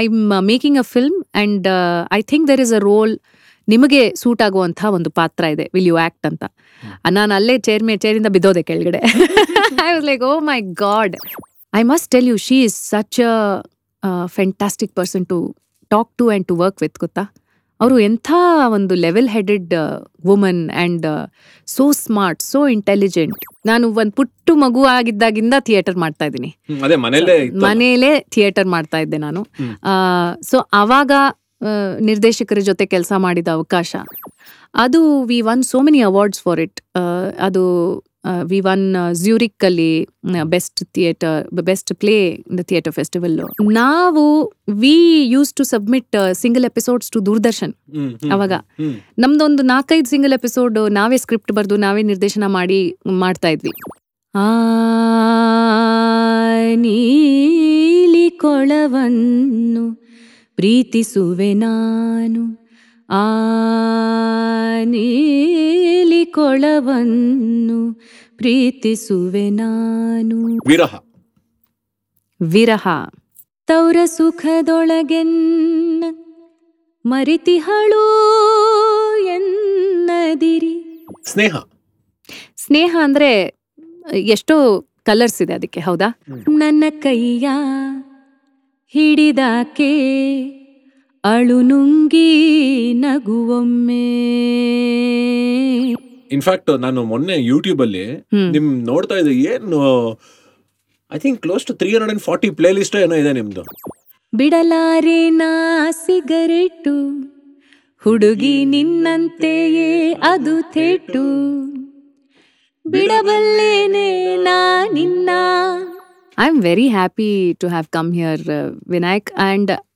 I am making a film and I think there is a role ನಿಮಗೆ suit ಆಗುವಂಥ ಒಂದು ಪಾತ್ರ ಇದೆ. ವಿಲ್ ಯು ಆಕ್ಟ್ ಅಂತ. ನಾನು ಅಲ್ಲೇ ಚೇರ್ ಮೇ ಚೇರಿಂದ ಬಿದ್ದೋದೆ ಕೆಳಗಡೆ. I was like oh my god I must tell you she is such a fantastic person to talk to and to work with ಗೊತ್ತಾ? ಅವರು ಎಂಥ ಒಂದು level headed woman and so smart so intelligent ನಾನು ಒಂದು ಪುಟ್ಟು ಮಗು ಆಗಿದ್ದಾಗಿಂದ theatre ಮಾಡ್ತಾ ಇದ್ದೀನಿ. ಮನೇಲೆ ಮನೆಯಲ್ಲೇ ಥಿಯೇಟರ್ ಮಾಡ್ತಾ ಇದ್ದೆ ನಾನು. ಸೊ ಅವಾಗ ಆ, ನಿರ್ದೇಶಕರ ಜೊತೆ ಕೆಲಸ ಮಾಡಿದ ಅವಕಾಶ. ಅದು we won so many awards for it ಅದು ವಿ ಒನ್ ಜ್ಯೂರಿಕ್ ಅಲ್ಲಿ best theatre best play the theatre festival ನಾವು we used to submit single episodes to Doordarshan ಅವಾಗ. ನಮ್ದೊಂದು ನಾಲ್ಕೈದು ಸಿಂಗಲ್ ಎಪಿಸೋಡ್ ನಾವೇ ಸ್ಕ್ರಿಪ್ಟ್ ಬರೆದು ನಾವೇ ನಿರ್ದೇಶನ ಮಾಡಿ ಮಾಡ್ತಾ ಇದ್ವಿ. ಆ ನೀಲಿ ಕೊಳವನ್ನು ಪ್ರೀತಿಸುವೆ ನಾನು. ಆ ಕೊಳವನ್ನು ಪ್ರೀತಿಸುವೆ ನಾನು. ವಿರಹ. ವಿರಹ. ತೌರ ಸುಖದೊಳಗೆನ್ನ ಮರಿತಿಹಳು ಎನ್ನದಿರಿ. ಸ್ನೇಹ. ಸ್ನೇಹ ಅಂದ್ರೆ ಎಷ್ಟೋ ಕಲರ್ಸ್ ಇದೆ ಅದಕ್ಕೆ ಹೌದಾ? ನನ್ನ ಕೈಯ ಹಿಡಿದಾಕೆ ಅಳು ನುಂಗಿ ನಗುವೊಮ್ಮೆ. ಇನ್ಫ್ಯಾಕ್ಟ್ ನಾನು ಮೊನ್ನೆ ಯೂಟ್ಯೂಬಲ್ಲಿ. ನಿಮ್ ನೋಡ್ತಾ ಇದ್ದೆ ಏನು? I think close to three hundred and forty playlist ಏನೋ ಇದೆ ನಿಮ್ದು. ಬಿಡಲಾರೆ ನಾ ಸಿಗರೇಟು ಹುಡುಗಿ ನಿನ್ನಂತೆಯೇ ಅದು ಥೇಟು. ಬಿಡಬಲ್ಲೇನೆ ನಾ ನಿನ್ನ. I am very happy to have come here Vinayak and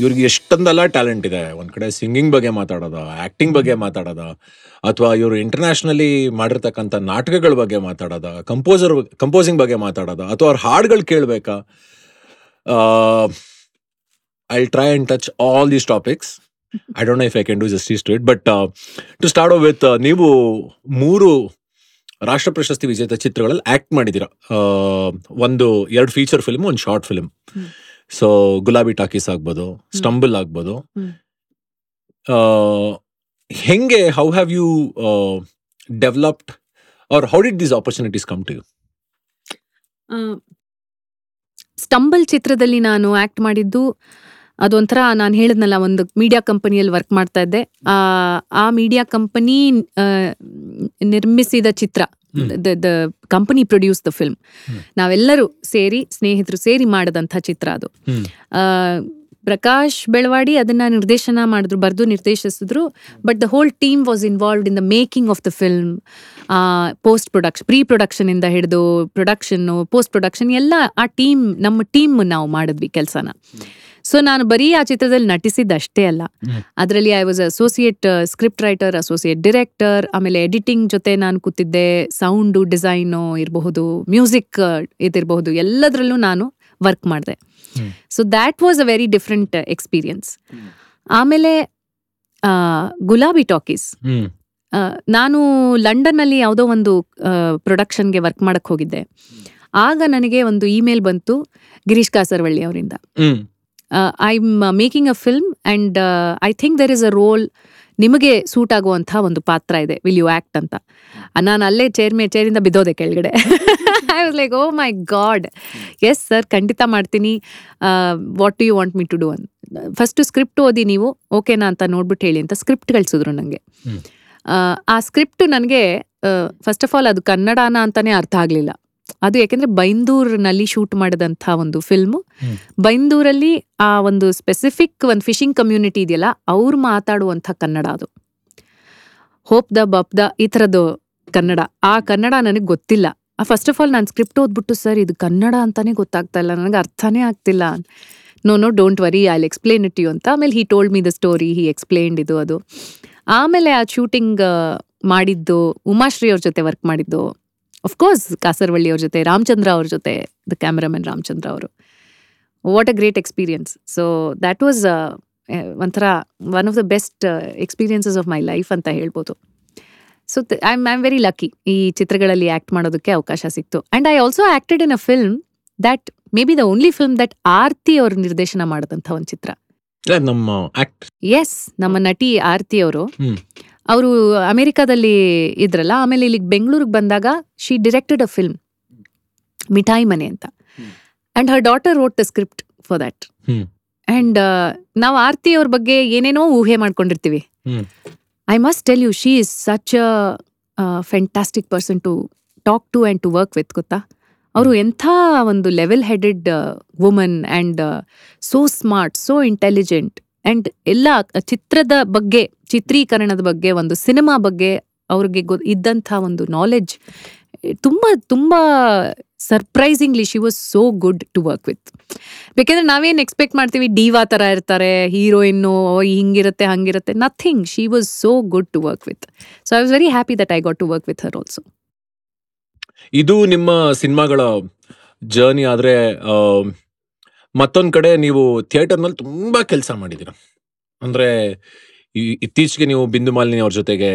ಇವ್ರಿಗೆ ಎಷ್ಟೊಂದೆಲ್ಲ ಟ್ಯಾಲೆಂಟ್ ಇದೆ. ಒಂದ್ ಕಡೆ ಸಿಂಗಿಂಗ್ ಬಗ್ಗೆ ಮಾತಾಡೋದ ಆಕ್ಟಿಂಗ್ ಬಗ್ಗೆ ಮಾತಾಡೋದ, ಅಥವಾ ಇವರು ಇಂಟರ್ನ್ಯಾಷನಲಿ ಮಾಡಿರ್ತಕ್ಕಂಥ ನಾಟಕಗಳ ಬಗ್ಗೆ ಮಾತಾಡೋದ ಕಂಪೋಸರ್ ಕಂಪೋಸಿಂಗ್ ಬಗ್ಗೆ ಮಾತಾಡೋದ, ಅಥವಾ ಅವ್ರ ಹಾಡುಗಳು ಕೇಳಬೇಕಾ? I try and touch all these topics I don't know if I can do justice to it but to start with ನೀವು ಮೂರು ರಾಷ್ಟ್ರ ಪ್ರಶಸ್ತಿ ವಿಜೇತ ಚಿತ್ರಗಳಲ್ಲಿ ಆಕ್ಟ್ ಮಾಡಿದ್ದೀರಾ. ಒಂದು, ಎರಡು ಫೀಚರ್ ಫಿಲ್ಮ್ ಒಂದು short film. So Gulabi Talkies ಆಗ್ಬೋದು ಸ್ಟಂಬಲ್ ಆಗ್ಬೋದು. ಹೆಂಗೆ how have you developed or how did these opportunities come to you Stumble ಚಿತ್ರದಲ್ಲಿ ನಾನು ಆಕ್ಟ್ ಮಾಡಿದ್ದು ಅದೊಂಥರ ನಾನು ಹೇಳಿದ್ನಲ್ಲ ಒಂದು ಮೀಡಿಯಾ ಕಂಪನಿಯಲ್ಲಿ ವರ್ಕ್ ಮಾಡ್ತಾ ಇದ್ದೆ. ಆ ಮೀಡಿಯಾ ಕಂಪನಿ ನಿರ್ಮಿಸಿದ ಚಿತ್ರ. The company produce the film. ನಾವೆಲ್ಲರೂ ಸೇರಿ ಸ್ನೇಹಿತರು ಸೇರಿ ಮಾಡದಂಥ ಚಿತ್ರ ಅದು. ಪ್ರಕಾಶ್ ಬೆಳವಾಡಿ ಅದನ್ನ ನಿರ್ದೇಶನ ಮಾಡಿದ್ರು ಬರೆದು ನಿರ್ದೇಶಿಸಿದ್ರು but the whole team was involved in the making of the film post production pre production ಇಂದ ಹಿಡಿದು ಪ್ರೊಡಕ್ಷನ್ನು ಪೋಸ್ಟ್ ಪ್ರೊಡಕ್ಷನ್ ಎಲ್ಲ ಆ ಟೀಮ್ ನಮ್ಮ ಟೀಮ್ ನಾವು ಮಾಡಿದ್ವಿ ಕೆಲಸನ. ಸೊ ನಾನು ಬರೀ ಆ ಚಿತ್ರದಲ್ಲಿ ನಟಿಸಿದ್ದಷ್ಟೇ ಅಲ್ಲ. ಅದರಲ್ಲಿ I was associate script writer associate director ಆಮೇಲೆ ಎಡಿಟಿಂಗ್ ಜೊತೆ ನಾನು ಕೂತಿದ್ದೆ ಸೌಂಡು ಡಿಸೈನು ಇರಬಹುದು ಮ್ಯೂಸಿಕ್ ಇದಿರಬಹುದು ಎಲ್ಲದರಲ್ಲೂ ನಾನು ವರ್ಕ್ ಮಾಡಿದೆ. So that was a very different experience ಆಮೇಲೆ ಗುಲಾಬಿ ಟಾಕೀಸ್ ನಾನು ಲಂಡನ್ನಲ್ಲಿ ಯಾವುದೋ ಒಂದು ಪ್ರೊಡಕ್ಷನ್ಗೆ ವರ್ಕ್ ಮಾಡಕ್ಕೆ ಹೋಗಿದ್ದೆ. ಆಗ ನನಗೆ ಒಂದು ಇಮೇಲ್ ಬಂತು ಗಿರೀಶ್ ಕಾಸರವಳ್ಳಿ ಅವರಿಂದ. ಹ್ಮ್ I am making a film and I think there is a role ನಿಮಗೆ ಸೂಟ್ ಆಗುವಂಥ ಒಂದು ಪಾತ್ರ ಇದೆ. ವಿಲ್ ಯು ಆ್ಯಕ್ಟ್ ಅಂತ. ನಾನು ಅಲ್ಲೇ ಚೇರ್ ಮೇ ಚೇರಿಂದ ಬಿದ್ದೋದೆ ಕೆಳಗಡೆ. I was like oh my god yes sir ಖಂಡಿತ ಮಾಡ್ತೀನಿ. What do you want me to do an first script ಓದಿ ನೀವು ಓಕೆನಾ ಅಂತ ನೋಡ್ಬಿಟ್ಟು ಹೇಳಿ ಅಂತ ಸ್ಕ್ರಿಪ್ಟ್ ಕಳಿಸಿದ್ರು ನನಗೆ ಆ ಸ್ಕ್ರಿಪ್ಟ್ ನನಗೆ ಫಸ್ಟ್ ಆಫ್ ಆಲ್ ಅದು ಕನ್ನಡನ ಅಂತಾನೆ ಅರ್ಥ ಆಗಲಿಲ್ಲ. ಅದು ಯಾಕೆಂದ್ರೆ ಬೈಂದೂರ್ನಲ್ಲಿ ಶೂಟ್ ಮಾಡಿದಂಥ ಒಂದು ಫಿಲ್ಮ್. ಬೈಂದೂರಲ್ಲಿ ಆ ಒಂದು ಸ್ಪೆಸಿಫಿಕ್ ಒಂದು ಫಿಶಿಂಗ್ ಕಮ್ಯುನಿಟಿ ಇದೆಯಲ್ಲ ಅವ್ರು ಮಾತಾಡುವಂಥ ಕನ್ನಡ ಅದು. ಹೋಪ್ ದ ಬಪ್ ದ ಈ ಥರದ್ದು ಕನ್ನಡ. ಆ ಕನ್ನಡ ನನಗೆ ಗೊತ್ತಿಲ್ಲ. ಫಸ್ಟ್ ಆಫ್ ಆಲ್ ನಾನು ಸ್ಕ್ರಿಪ್ಟ್ ಓದ್ಬಿಟ್ಟು ಸರ್ ಇದು ಕನ್ನಡ ಅಂತಾನೆ ಗೊತ್ತಾಗ್ತಾ ಇಲ್ಲ. ನನಗೆ ಅರ್ಥನೇ ಆಗ್ತಿಲ್ಲ. No no don't worry I explain it you ಅಂತ ಆಮೇಲೆ he told me the story he explained ಇದು ಅದು. ಆಮೇಲೆ ಆ ಶೂಟಿಂಗ್ ಮಾಡಿದ್ದು ಉಮಾಶ್ರೀ ಅವ್ರ ಜೊತೆ ವರ್ಕ್ ಮಾಡಿದ್ದು. ಅಫ್ಕೋರ್ಸ್ ಕಾಸರವಳ್ಳಿ ಅವ್ರ ಜೊತೆ ರಾಮಚಂದ್ರ ಅವ್ರ ಜೊತೆ ದ ಕ್ಯಾಮ್ರಾಮನ್ ರಾಮಚಂದ್ರ ಅವರು. What a great experience so that was ಒಂಥರ one of the best experiences of my life ಅಂತ ಹೇಳ್ಬೋದು. So I am I am very lucky ಈ ಚಿತ್ರಗಳಲ್ಲಿ ಆ್ಯಕ್ಟ್ ಮಾಡೋದಕ್ಕೆ ಅವಕಾಶ ಸಿಕ್ತು. And I also acted in a film that may be the only film that Aarti ಅವರು ನಿರ್ದೇಶನ ಮಾಡಿದಂಥ ಒಂದು ಚಿತ್ರ. ನಮ್ಮ ಎಸ್ ನಮ್ಮ ನಟಿ ಆರ್ತಿ ಅವರು. ಅವರು ಅಮೆರಿಕಾದಲ್ಲಿ ಇದ್ರಲ್ಲ ಆಮೇಲೆ ಇಲ್ಲಿಗೆ ಬೆಂಗಳೂರಿಗೆ ಬಂದಾಗ ಶಿ ಡಿರೆಕ್ಟೆಡ್ ಅ ಫಿಲ್ಮ್ ಮಿಠಾಯಿ ಮನೆ ಅಂತ. And her daughter wrote the script for that and and ನಾವು ಆರ್ತಿ ಅವ್ರ ಬಗ್ಗೆ ಏನೇನೋ ಊಹೆ ಮಾಡ್ಕೊಂಡಿರ್ತೀವಿ. I must tell you she is such a fantastic person to talk to and to work with ಗೊತ್ತಾ? ಅವರು ಎಂಥ ಒಂದು level headed woman and so smart so intelligent and ಎಲ್ಲ ಚಿತ್ರದ ಬಗ್ಗೆ, ಚಿತ್ರೀಕರಣದ ಬಗ್ಗೆ, ಒಂದು ಸಿನಿಮಾ ಬಗ್ಗೆ ಅವ್ರಿಗೆ ಗೊ ಇದ್ದಂಥ ಒಂದು ನಾಲೆಡ್ಜ್ ತುಂಬ ತುಂಬ surprisingly she was so good to work with ಬೇಕಂದ್ರೆ ನಾವೇನು ಎಕ್ಸ್ಪೆಕ್ಟ್ ಮಾಡ್ತೀವಿ? ಡಿವಾ ಥರ ಇರ್ತಾರೆ ಹೀರೋಯಿನ್ನು ಹಿಂಗಿರುತ್ತೆ, ಹಂಗಿರುತ್ತೆ nothing she was so good to work with so I was very happy that I got to work with her also ಇದು ನಿಮ್ಮ ಸಿನಿಮಾಗಳ journey ಆದ್ರೆ ಮತ್ತೊಂದ್ ಕಡೆ ನೀವು ಥಿಯೇಟರ್ನಲ್ಲಿ ತುಂಬಾ ಕೆಲಸ ಮಾಡಿದೀರ ಅಂದ್ರೆ ಇತ್ತೀಚೆಗೆ ನೀವು ಬಿಂದು ಮಾಲಿನಿ ಅವ್ರ ಜೊತೆಗೆ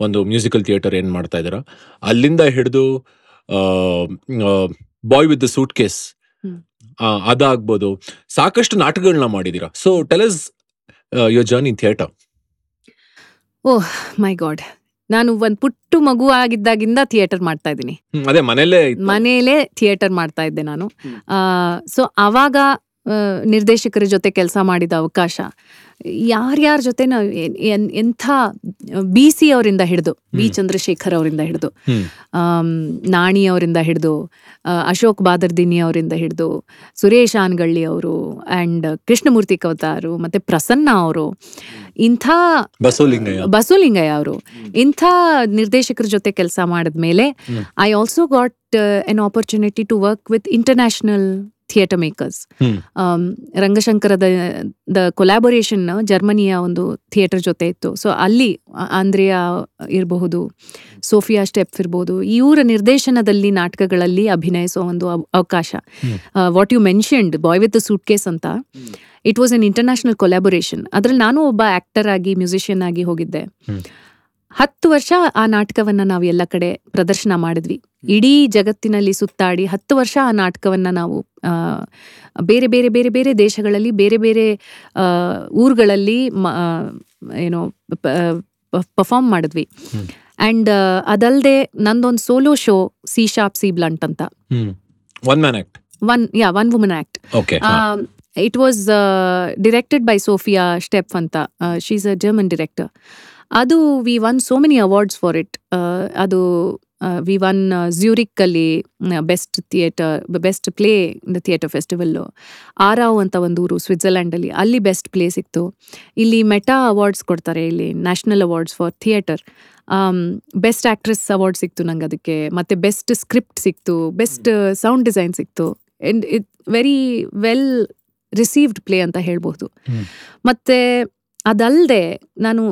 ಒಂದು ಮ್ಯೂಸಿಕಲ್ ಥಿಯೇಟರ್ ಏನು ಮಾಡ್ತಾ ಇದ್ದೀರ? ಅಲ್ಲಿಂದ ಹಿಡಿದು boy with the suitcase. ಅದಾಗ್ಬೋದು. ಸಾಕಷ್ಟು ನಾಟಕಗಳನ್ನ ಮಾಡಿದ್ದೀರಾ? So tell us your journey theatre my god ನಾನು ಒಂದ್ ಪುಟ್ಟು ಮಗು ಆಗಿದ್ದಾಗಿಂದ ಥಿಯೇಟರ್ ಮಾಡ್ತಾ ಇದ್ದೀನಿ. ಅದೇ ಮನೇಲೆ ಮನೆಯಲ್ಲೇ ಥಿಯೇಟರ್ ಮಾಡ್ತಾ ಇದ್ದೆ ನಾನು. ಸೊ ಅವಾಗ ನಿರ್ದೇಶಕರ ಜೊತೆ ಕೆಲಸ ಮಾಡಿದ ಅವಕಾಶ. ಯಾರ್ಯಾರ ಜೊತೆ ನಾವು ಎಂಥ ಬಿ ಸಿ ಅವರಿಂದ ಹಿಡಿದು ಬಿ ಚಂದ್ರಶೇಖರ್ ಅವರಿಂದ ಹಿಡಿದು. ನಾಣಿ ಅವರಿಂದ ಹಿಡಿದು ಅಶೋಕ್ ಬಾದರ್ದಿನಿ ಅವರಿಂದ ಹಿಡಿದು ಸುರೇಶ್ ಆನ್ಗಳ್ಳಿ ಅವರು ಆ್ಯಂಡ್ ಕೃಷ್ಣಮೂರ್ತಿ ಕವತಾರು ಮತ್ತೆ ಪ್ರಸನ್ನ ಅವರು ಇಂಥ ಬಸೋಲಿಂಗಯ್ಯ ಬಸವಲಿಂಗಯ್ಯ ಅವರು ಇಂಥ ನಿರ್ದೇಶಕರ ಜೊತೆ ಕೆಲಸ ಮಾಡಿದ್ಮೇಲೆ. I also got an opportunity to work with international theatre makers hmm. ರಂಗಶಂಕರದ the collaboration ಜರ್ಮನಿಯ ಒಂದು ಥಿಯೇಟರ್ ಜೊತೆ ಇತ್ತು. ಸೊ ಅಲ್ಲಿ ಆಂದ್ರಿಯಾ ಇರಬಹುದು ಸೋಫಿಯಾ ಸ್ಟೆಪ್ ಇರ್ಬೋದು ಇವರ ನಿರ್ದೇಶನದಲ್ಲಿ ನಾಟಕಗಳಲ್ಲಿ ಅಭಿನಯಿಸೋ ಒಂದು ಅವ್- ಅವಕಾಶ. What you mentioned boy with suitcase ಅಂತ it was an international collaboration ಅದ್ರಲ್ಲಿ ನಾನು ಒಬ್ಬ ಆಕ್ಟರ್ ಆಗಿ ಮ್ಯೂಸಿಷಿಯನ್ ಆಗಿ ಹೋಗಿದ್ದೆ. ಹತ್ತು ವರ್ಷ ಆ ನಾಟಕವನ್ನ ನಾವು ಎಲ್ಲ ಕಡೆ ಪ್ರದರ್ಶನ ಮಾಡಿದ್ವಿ. ಇಡೀ ಜಗತ್ತಿನಲ್ಲಿ ಸುತ್ತಾಡಿ ಹತ್ತು ವರ್ಷ ಆ ನಾಟಕವನ್ನ ನಾವು ಬೇರೆ ಬೇರೆ ಬೇರೆ ಬೇರೆ ದೇಶಗಳಲ್ಲಿ ಬೇರೆ ಬೇರೆ ಊರುಗಳಲ್ಲಿ ಏನೋ ಪರ್ಫಾರ್ಮ್ ಮಾಡಿದ್ವಿ. ಅಂಡ್ ಅದಲ್ಲದೆ ನಂದೊಂದು solo show C sharp C blunt ಅಂತ. One yeah one woman act it was directed by Sophia Stepf ಅಂತ. ಶೀಸ್ ಅ ಜರ್ಮನ್ ಡಿರೆಕ್ಟರ್ ಅದು we won so many awards for it ಅದು we won ಝ್ಯೂರಿಕ್ಕಲ್ಲಿ best theatre best play the theatre festival Aarau ಅಂತ ಒಂದು ಊರು ಸ್ವಿಟ್ಜರ್ಲ್ಯಾಂಡಲ್ಲಿ ಅಲ್ಲಿ best play ಸಿಕ್ತು. ಇಲ್ಲಿ meta awards ಕೊಡ್ತಾರೆ ಇಲ್ಲಿ national awards for theatre best actress award ಸಿಕ್ತು ನಂಗೆ ಅದಕ್ಕೆ ಮತ್ತೆ ಬೆಸ್ಟ್ ಸ್ಕ್ರಿಪ್ಟ್ ಸಿಕ್ತು ಬೆಸ್ಟ್ ಸೌಂಡ್ ಡಿಸೈನ್ ಸಿಕ್ತು. And it very well received play ಅಂತ ಹೇಳ್ಬೋದು. ಮತ್ತು ಮತ್ತೆ ಅದಲ್ಲದೆ ನಾನು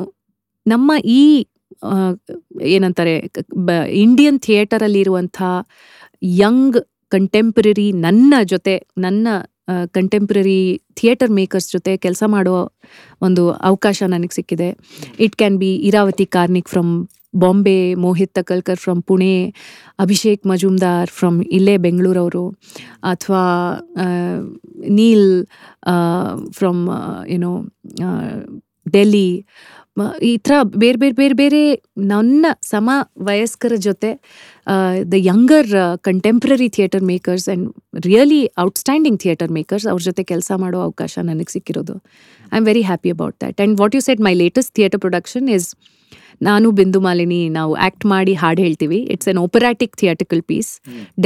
ನಮ್ಮ ಈ ಏನಂತಾರೆ ಇಂಡಿಯನ್ ಥಿಯೇಟರಲ್ಲಿ ಇರುವಂಥ ಯಂಗ್ ಕಂಟೆಂಪ್ರರಿ ನನ್ನ ಜೊತೆ, ನನ್ನ ಕಂಟೆಂಪ್ರರಿ ಥಿಯೇಟರ್ ಮೇಕರ್ಸ್ ಜೊತೆ ಕೆಲಸ ಮಾಡೋ ಒಂದು ಅವಕಾಶ ನನಗೆ ಸಿಕ್ಕಿದೆ. It can be Irawati Karnik from Bombay Mohit Takalkar from Pune Abhishek Majumdar from ಇಲ್ಲೇ ಬೆಂಗಳೂರವರು ಅಥವಾ ನೀಲ್ ಫ್ರಮ್ ಯುನೋ ಡೆಲ್ಲಿ ಈ ಥರ ಬೇರೆ ಬೇರೆ ಬೇರೆ ಬೇರೆ ನನ್ನ ಸಮ ವಯಸ್ಕರ ಜೊತೆ the younger contemporary theatre makers and really outstanding theatre makers ಅವ್ರ ಜೊತೆ ಕೆಲಸ ಮಾಡೋ ಅವಕಾಶ ನನಗೆ ಸಿಕ್ಕಿರೋದು. I am very happy about that and what you set my latest theatre production is ನಾನು ಬಿಂದು ಮಾಲಿನಿ ನಾವು ಆ್ಯಕ್ಟ್ ಮಾಡಿ ಹಾಡು ಹೇಳ್ತೀವಿ. It's an operatic theatrical piece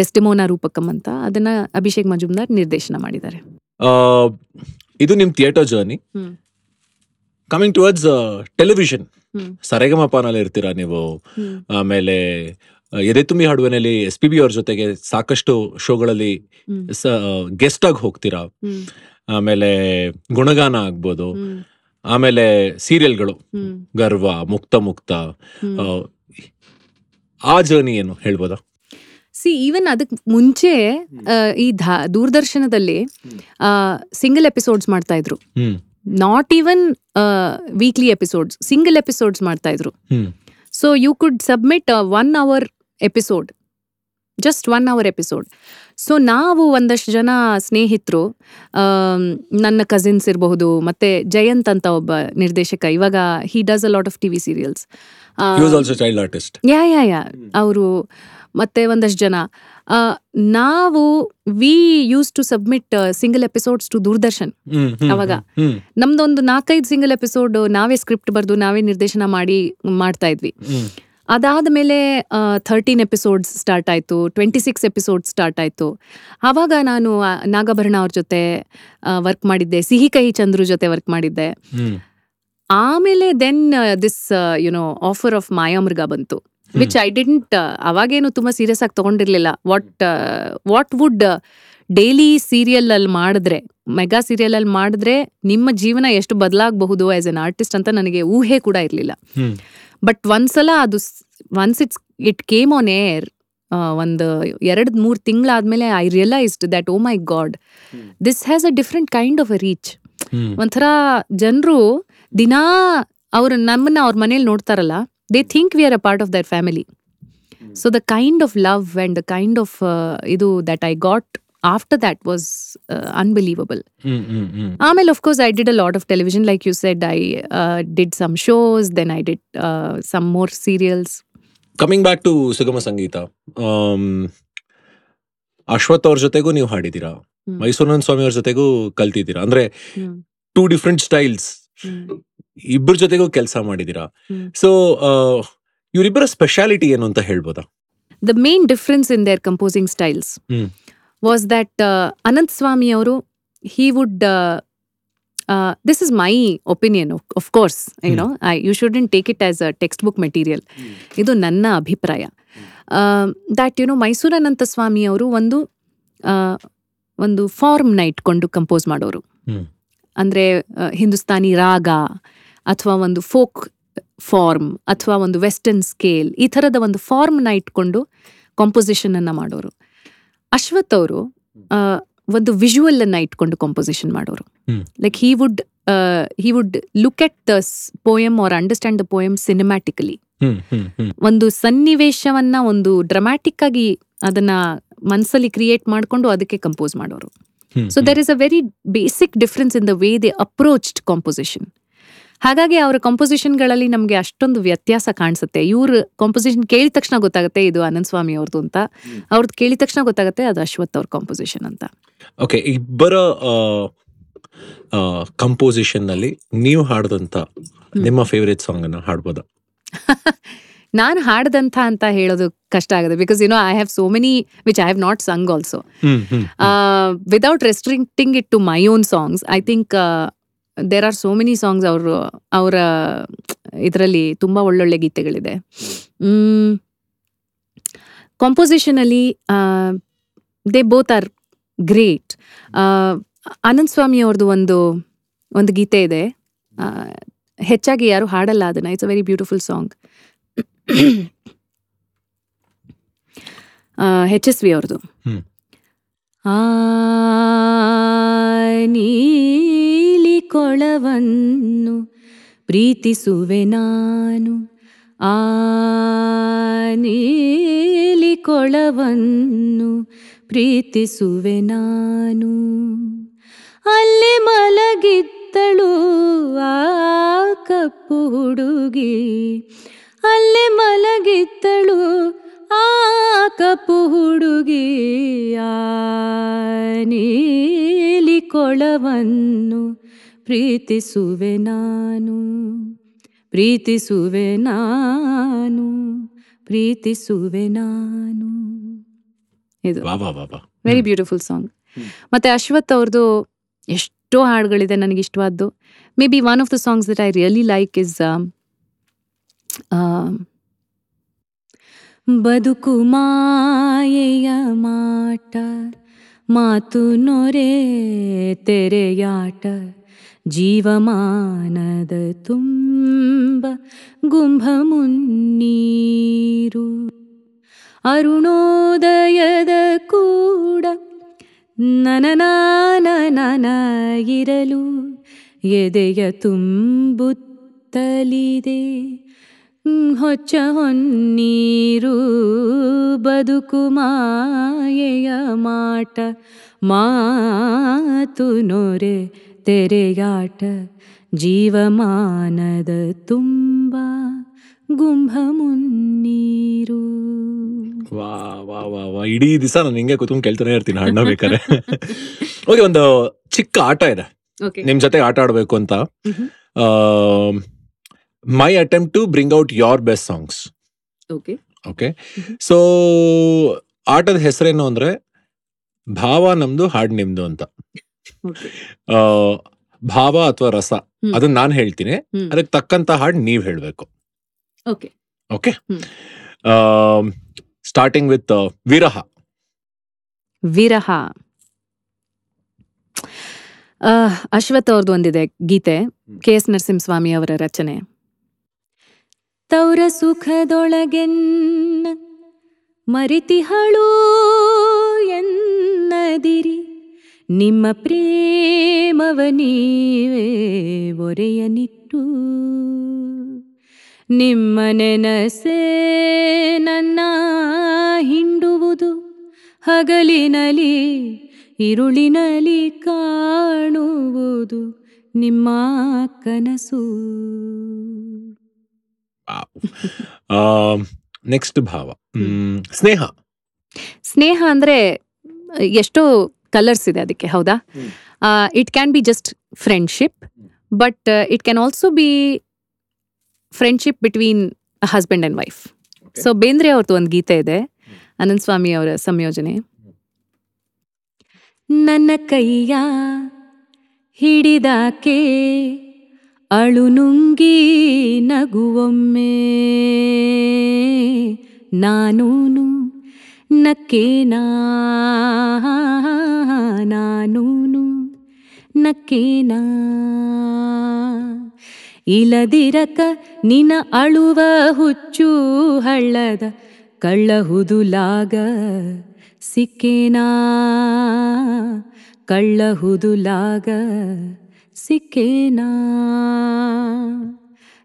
Desdemona ರೂಪಕಂ ಅಂತ. ಅದನ್ನ ಅಭಿಷೇಕ್ ಮಜುಮ್ದಾರ್ ನಿರ್ದೇಶನ ಮಾಡಿದ್ದಾರೆ. ಇದು ನಿಮ್ theatre journey. Coming towards television. ಸರೆಗಮಪನಲ್ಲಿ ಇರ್ತೀರಾ ನೀವು? ಆಮೇಲೆ ಎದೆ ತುಂಬಿ ಹಾಡುವನಲ್ಲಿ ಎಸ್ ಪಿ ಬಿ ಅವ್ರ ಜೊತೆಗೆ ಸಾಕಷ್ಟು ಶೋಗಳಲ್ಲಿ. ಗೆಸ್ಟ್ ಆಗಿ ಹೋಗ್ತೀರಾ? ಆಮೇಲೆ ಗುಣಗಾನ ಆಗ್ಬೋದು. ಆಮೇಲೆ ಸೀರಿಯಲ್ಗಳು. ಗರ್ವ ಮುಕ್ತ ಮುಕ್ತ. ಆ, ಜರ್ನಿ ಏನು ಹೇಳ್ಬೋದಾ? ಸಿ ಈವನ್ ಅದಕ್ಕೆ ಮುಂಚೆ ಈ ದೂರದರ್ಶನದಲ್ಲಿ ಸಿಂಗಲ್ ಎಪಿಸೋಡ್ಸ್ ಮಾಡ್ತಾ ಇದ್ರು. Not even weekly episodes single episodes ಮಾಡ್ತಾ ಇದ್ರು. So you could submit one hour episode just one hour episode so ನಾವು ಒಂದಷ್ಟು ಜನ ಸ್ನೇಹಿತರು ನನ್ನ ಕಸಿನ್ಸ್ ಇರಬಹುದು ಮತ್ತೆ ಜಯಂತ್ ಅಂತ ಒಬ್ಬ ನಿರ್ದೇಶಕ ಇವಾಗ he does a lot of TV serials yeah yeah yeah ಅವರು ಮತ್ತೆ ಒಂದಷ್ಟು ಜನ. ನಾವು we use to submit single episodes to Doordarshan ಅವಾಗ. ನಮ್ದೊಂದು ನಾಲ್ಕೈದು ಸಿಂಗಲ್ ಎಪಿಸೋಡ್ ನಾವೇ ಸ್ಕ್ರಿಪ್ಟ್ ಬರೆದು ನಾವೇ ನಿರ್ದೇಶನ ಮಾಡಿ ಮಾಡ್ತಾ ಇದ್ವಿ. ಅದಾದ ಮೇಲೆ ಥರ್ಟೀನ್ ಎಪಿಸೋಡ್ಸ್ ಸ್ಟಾರ್ಟ್ ಆಯಿತು ಟ್ವೆಂಟಿ ಸಿಕ್ಸ್ ಎಪಿಸೋಡ್ಸ್ ಸ್ಟಾರ್ಟ್ ಆಯಿತು. ಆವಾಗ ನಾನು ನಾಗಾಭರಣ ಅವ್ರ ಜೊತೆ ವರ್ಕ್ ಮಾಡಿದ್ದೆ ಸಿಹಿ ಕಹಿ ಚಂದ್ರು ಜೊತೆ ವರ್ಕ್ ಮಾಡಿದ್ದೆ. ಆಮೇಲೆ then this you know offer of Mayamruga ಬಂತು. ವಿಚ್ ಐ ಡಿಂಟ್ ಅವಾಗೇನು ತುಂಬಾ ಸೀರಿಯಸ್ ಆಗಿ ತಗೊಂಡಿರ್ಲಿಲ್ಲ. What what would daily serial ಅಲ್ಲಿ ಮಾಡಿದ್ರೆ ಮೆಗಾ ಸೀರಿಯಲ್ ಅಲ್ಲಿ ಮಾಡಿದ್ರೆ ನಿಮ್ಮ ಜೀವನ ಎಷ್ಟು ಬದಲಾಗಬಹುದು ಆಸ್ ಎನ್ ಆರ್ಟಿಸ್ಟ್ ಅಂತ ನನಗೆ ಊಹೆ ಕೂಡ ಇರಲಿಲ್ಲ. ಬಟ್ ಒಂದ್ಸಲ ಅದು once it's it came on air ಒಂದು ಎರಡು ಮೂರು ತಿಂಗಳಾದ್ಮೇಲೆ I realised that oh my god this has a different kind of a reach ಒಂಥರ ಜನರು ದಿನಾ ಅವ್ರು ನಮ್ಮನ್ನ ಅವ್ರ ಮನೇಲಿ ನೋಡ್ತಾರಲ್ಲ they think we are a part of their family so the kind of love and the kind of ಇದು that I got after that was unbelievable ಆಮೇಲೆ of course I did a lot of television like you said I did some shows then I did some more serials coming back to ಸುಗಮ ಸಂಗೀತ ಅಶ್ವಥ್ ಅವ್ರ ಜೊತೆಗೂ ನೀವು ಹಾಡಿದ್ದೀರಾ. ಮೈಸೂರಿನ ಸ್ವಾಮಿ ಅವ್ರ ಜೊತೆಗೂ ಕಲ್ತಿದ್ದೀರಾ? ಅಂದ್ರೆ two different styles ಇಬ್ಬರ ಜೊತೆಗೂ ಕೆಲಸ ಮಾಡಿದೀರಾ. ಸೊ ಇವರಿಬ್ಬರ ಸ್ಪೆಷಾಲಿಟಿ ಏನು ಅಂತ ಹೇಳ್ಬೋದಾ? The main difference in their composing styles was that Anant Swamy ಅವರು he would this is my opinion of course you know I you shouldn't take it as a text book material ಇದು ನನ್ನ ಅಭಿಪ್ರಾಯ. That you know Mysuru Anantha Swamy ಅವರು ಒಂದು ಒಂದು ಫಾರ್ಮ್ನ ಇಟ್ಕೊಂಡು compose ಮಾಡೋರು. ಅಂದರೆ ಹಿಂದೂಸ್ತಾನಿ ರಾಗ ಅಥವಾ ಒಂದು ಫೋಕ್ ಫಾರ್ಮ್ ಅಥವಾ ಒಂದು ವೆಸ್ಟರ್ನ್ ಸ್ಕೇಲ್ ಈ ಥರದ ಒಂದು ಫಾರ್ಮ್ನ ಇಟ್ಕೊಂಡು ಕಾಂಪೋಸಿಷನ್ ಅನ್ನ ಮಾಡೋರು. ಅಶ್ವಥ್ ಅವರು ಒಂದು ವಿಜುವಲ್ ಅನ್ನ ಇಟ್ಕೊಂಡು ಕಾಂಪೋಸಿಷನ್ ಮಾಡೋರು. Like he would he would look at the poem or understand the poem cinematically ಒಂದು ಸನ್ನಿವೇಶವನ್ನ ಒಂದು ಡ್ರಮ್ಯಾಟಿಕ್ ಆಗಿ ಅದನ್ನ ಮನಸ್ಸಲ್ಲಿ ಕ್ರಿಯೇಟ್ ಮಾಡಿಕೊಂಡು ಅದಕ್ಕೆ ಕಂಪೋಸ್ ಮಾಡೋರು. So there is a very basic difference in the way they approached composition ಹಾಗಾಗಿ ಅವರ ಕಾಂಪೋಸಿಷನ್ಗಳಲ್ಲಿ ನಮಗೆ ಅಷ್ಟೊಂದು ವ್ಯತ್ಯಾಸ ಕಾಣಿಸುತ್ತೆ. ಇವ್ರ ಕಂಪೋಸಿಷನ್ ಕೇಳಿದ ತಕ್ಷಣ ಗೊತ್ತಾಗುತ್ತೆ ಇದು ಅನಂತ ಸ್ವಾಮಿ ಅವ್ರದ್ದು ಅಂತ. ಅವ್ರದ್ದು ಕೇಳಿದ ತಕ್ಷಣ ಗೊತ್ತಾಗುತ್ತೆ ಅದು ಅಶ್ವಥ್ ಅವ್ರ ಕಂಪೋಸಿಷನ್ ಅಂತ. ಓಕೆ ಇಬ್ಬರ ಕಂಪೋಸಿಷನ್ನಲ್ಲಿ ನೀವು ಹಾಡದಂತ ನಿಮ್ಮ ಫೇವ್ರೇಟ್ ಸಾಂಗ್ ಅನ್ನ ಹಾಡ್ಬೋದಾ? ನಾನು ಹಾಡದಂಥ ಅಂತ ಹೇಳೋದು ಕಷ್ಟ ಆಗುತ್ತೆ because you know I have so many which I have not sung also without restricting it to my own songs I think there are so many songs ಅವರು ಅವರ ಇದರಲ್ಲಿ ತುಂಬ ಒಳ್ಳೊಳ್ಳೆ ಗೀತೆಗಳಿದೆ. ಕಾಂಪೋಸಿಷನಲ್ಲಿ they both are great Anand Swamy ಅವ್ರದ್ದು ಒಂದು ಒಂದು ಗೀತೆ ಇದೆ. ಹೆಚ್ಚಾಗಿ ಯಾರು ಹಾಡಲ್ಲ ಅದನ್ನ. It's a very beautiful song H S V ಅವ್ರದ್ದು ನೀಲಿ ಕೊಳವನ್ನು ಪ್ರೀತಿಸುವೆ ನಾನು. ಆ ನೀಲಿ ಕೊಳವನ್ನು ಪ್ರೀತಿಸುವೆ ನಾನು. ಅಲ್ಲಿ ಮಲಗಿದ್ದಳು ಆ ಕಪ್ಪು ಹುಡುಗಿ. ಅಲ್ಲಿ ಮಲಗಿದ್ದಳು ಆ ಕಪ್ಪು ಹುಡುಗಿಯ ಆ ನೀಲಿ ಕೊಳವನ್ನು ಪ್ರೀತಿಸುವೆ ನಾನು ಪ್ರೀತಿಸುವೆ ನಾನು ಪ್ರೀತಿಸುವೆ ನಾನು. ಇದು ವೆರಿ ಬ್ಯೂಟಿಫುಲ್ ಸಾಂಗ್. ಮತ್ತೆ ಅಶ್ವಥ್ ಅವ್ರದ್ದು ಎಷ್ಟೋ ಹಾಡುಗಳಿದೆ ನನಗೆ ಇಷ್ಟವಾದ್ದು. Maybe one of the songs that I really like is ಬದುಕು ಮಾಯೆಯ ಮಾಟ, ಮಾತು ನೊರೆ ತೆರೆಯಾಟ, ಜೀವಮಾನದ ತುಂಬ ಗುಂಭ ಮುನ್ನೀರು. ಅರುಣೋದಯದ ಕೂಡ ನನ ಇರಲು ಎದೆಯ ತುಂಬುತ್ತಲಿದೆ. ಹೊಚ್ಚ ಹೊನ್ನೀರು ಬದುಕು ಮಾಯೆಯ ಮಾಟ ಮಾತು ನೊರೆ ತೆರೆಯಾಟ ಜೀವಮಾನದ ತುಂಬ ಗುಂಭ ಮುನ್ನೀರು. ವಾ ವಾ ವಾ ವಾ. ಇಡೀ ದಿವಸ ನಾನು ಹಿಂಗೆ ಕೂತ್ಕೊಂಡು ಕೇಳ್ತಾನೆ ಇರ್ತೀನಿ ಅಣ್ಣ ಬೇಕಾದ್ರೆ. ಓಕೆ ಒಂದು ಚಿಕ್ಕ ಆಟ ಇದೆ. ಓಕೆ. ನಿಮ್ ಜೊತೆ ಆಟ ಆಡ್ಬೇಕು ಅಂತ. My attempt to bring out your best songs okay okay so ಆಟದ ಹೆಸರೇನು ಅಂದ್ರೆ ಭಾವ ನಮ್ದು ಹಾಡ್ ನಿಮ್ದು ಅಂತ. ಭಾವ ಅಥವಾ ರಸ ಅದನ್ನ ನಾನು ಹೇಳ್ತೀನಿ. ಅದಕ್ಕೆ ತಕ್ಕಂತ ಹಾಡ್ ನೀವ್ ಹೇಳ್ಬೇಕು. ಓಕೆ. ಸ್ಟಾರ್ಟಿಂಗ್ ವಿತ್ ವಿರಹ. ವಿರಹ. ಅಶ್ವಥ್ ಅವ್ರದ್ದು ಒಂದಿದೆ ಗೀತೆ ಕೆ ಎಸ್ ನರಸಿಂಹಸ್ವಾಮಿ ಅವರ ರಚನೆ. ತೌರ ಸುಖದೊಳಗೆನ್ನ ಮರಿತಿಹಳೂ ಎನ್ನದಿರಿ. ನಿಮ್ಮ ಪ್ರೇಮವ ನೀವೇ ಒರೆಯನಿಟ್ಟು. ನಿಮ್ಮ ನೆನಸೆ ನನ್ನ ಹಿಂಡುವುದು. ಹಗಲಿನಲಿ ಇರುಳಿನಲಿ ಕಾಣುವುದು. ನಿಮ್ಮ ಕನಸು. ನೆಕ್ಸ್ಟ್ ಭಾವ. ಸ್ನೇಹ. ಸ್ನೇಹ ಅಂದ್ರೆ ಎಷ್ಟೋ ಕಲರ್ಸ್ ಇದೆ ಅದಕ್ಕೆ ಹೌದಾ? It can be just friendship but it can also be friendship between husband and wife. So Bendre ಅವ್ರದ್ದು ಒಂದು ಗೀತೆ ಇದೆ ಅನಂತ್ ಸ್ವಾಮಿ ಅವರ ಸಂಯೋಜನೆ. ನನ್ನ ಕೈಯ ಹಿಡಿದಾಕೆ ಅಳು ನುಂಗಿ ನಗುವೊಮ್ಮೆ. ನಾನೂನು ನಕ್ಕೇನಾ? ನಾನೂನು ನಕ್ಕೇನಾ? ಇಲದಿರಕ ನಿನ ಅಳುವ ಹುಚ್ಚು ಹಳ್ಳದ ಕಳ್ಳಹುದುಲಾಗ ಸಿಕ್ಕೇನಾ? ಕಳ್ಳಹುದುಲಾಗ ಸಿಕ್ಕೇನಾ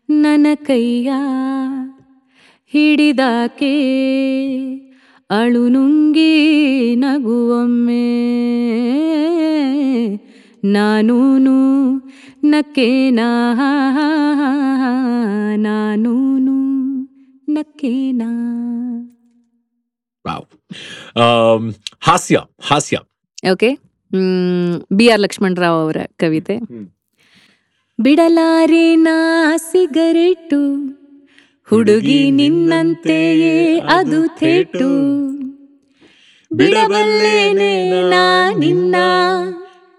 ನನ್ನ ಕೈಯ ಹಿಡಿದಾಕೆ ಅಳು ನುಂಗಿ ನಗುವೊಮ್ಮೆ. ನಾನೂನು ನಕ್ಕೇನಾ? ನಾನೂನು ನಕ್ಕೇನಾ? ವಾವ್. ಹಾಸ್ಯ ಹಾಸ್ಯ. ಓಕೆ. ಬಿ ಆರ್ ಲಕ್ಷ್ಮಣರಾವ್ ಅವರ ಕವಿತೆ. ಬಿಡಲಾರೆ ನಾ ಸಿಗರೇಟು ಹುಡುಗಿ ನಿನ್ನಂತೆಯೇ ಅದು ಥೇಟು. ಬಿಡಬಲ್ಲೇನೆ ನಾ ನಿನ್ನ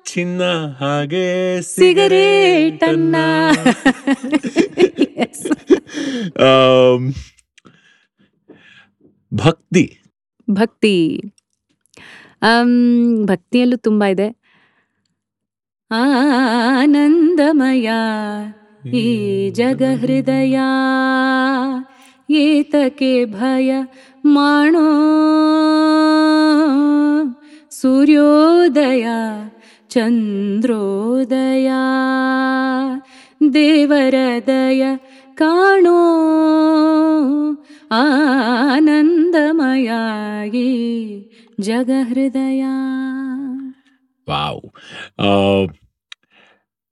ಚಿನ್ನ ಹಾಗೆ ಸಿಗರೇಟನ್ನ. ಭಕ್ತಿ. ಭಕ್ತಿ. ಭಕ್ತಿಯಲ್ಲೂ ತುಂಬಾ ಇದೆ. ಆನಂದಮಯ ಈ ಜಗ ಹೃದಯ ಏತಕ್ಕೆ ಭಯ ಮಾಡೋ ಸೂರ್ಯೋದಯ, ಚಂದ್ರೋದಯ, ದೇವರ ದಯ ಕಾಣೋ? ಆನಂದಮಯಾಗಿ ಜಗಹೃದಯ. ವಾವ್.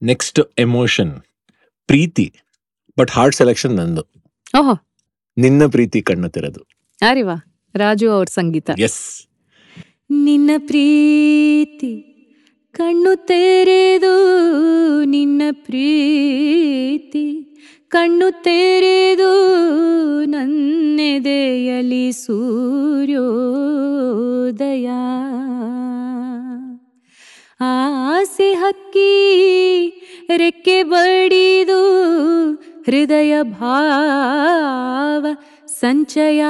ನೆಕ್ಸ್ಟ್ ಎಮೋಷನ್ ಪ್ರೀತಿ ಬಟ್ ಹಾರ್ಟ್ ಸೆಲೆಕ್ಷನ್ ನಂದು. ಓಹೋ. ನಿನ್ನ ಪ್ರೀತಿ ಕಣ್ಣು ತೆರೆದು. ಅರಿವಾ ರಾಜು ಅವ್ರ ಸಂಗೀತ. ಎಸ್ ನಿನ್ನ ಪ್ರೀತಿ ಕಣ್ಣು ತೆರೆದು ನಿನ್ನ ಪ್ರೀತಿ ಕಣ್ಣು ತೆರೆದು ನನ್ನೆದೆಯಲಿ ಸೂರ್ಯೋದಯ. ಆಸೆ ಹಕ್ಕಿ ರೆಕ್ಕೆ ಬಡಿದು ಹೃದಯ ಭಾವ ಸಂಚಯ.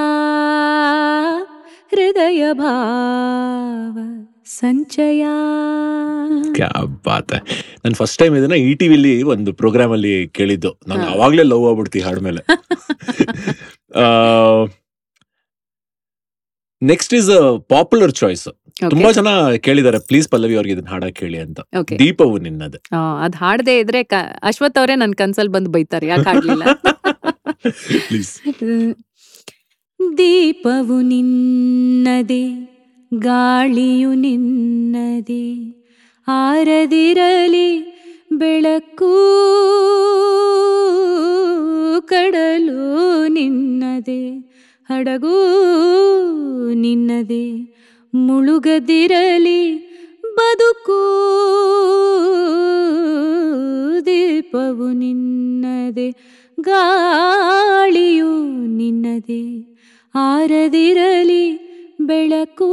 ಹೃದಯ ಭಾವ ಸಂಚಯ. ಬಾತ್. ನಾನು ಫಸ್ಟ್ ಟೈಮ್ ಇದನ್ನ ಇ ಟಿವಿಲಿ ಒಂದು ಪ್ರೋಗ್ರಾಮ್ ಅಲ್ಲಿ ಕೇಳಿದ್ದು. ನಾನು. ಅವಾಗ್ಲೇ ಲವ್ ಆಗ್ಬಿಡ್ತಿ ಹಾಡ್ಮೇಲೆ ನೆಕ್ಸ್ಟ್ ಇಸ್ ಪಾಪ್ಯುಲರ್ ಚಾಯ್ಸ್ ತುಂಬಾ ಜನ ಕೇಳಿದ್ದಾರೆ ಪ್ಲೀಸ್ ಪಲ್ಲವಿ ಅವ್ರಿಗೆ ಇದನ್ನ ಹಾಡಕ್ ಕೇಳಿ ಅಂತ. ದೀಪವು ನಿನ್ನದು. ಅದ್ ಹಾಡದೆ ಇದ್ರೆ ಅಶ್ವಥ್ ಅವರೇ ನನ್ ಕನ್ಸಲ್ ಬಂದು ಬೈತಾರೆ ಯಾಕೆ ಹಾಡ್ಲಿಲ್ಲ? ದೀಪವು ನಿನ್ನದೆ ಗಾಳಿಯು ನಿನ್ನದೆ. ಆರದಿರಲಿ ಬೆಳಕು ಕಡಲು ನಿನ್ನದೆ ಹಡಗು ನಿನ್ನದೆ ಮುಳುಗದಿರಲಿ ಬದುಕು ದೀಪವು ನಿನ್ನದೆ ಗಾಳಿಯು ನಿನ್ನದೆ ಆರದಿರಲಿ ಬೆಳಕು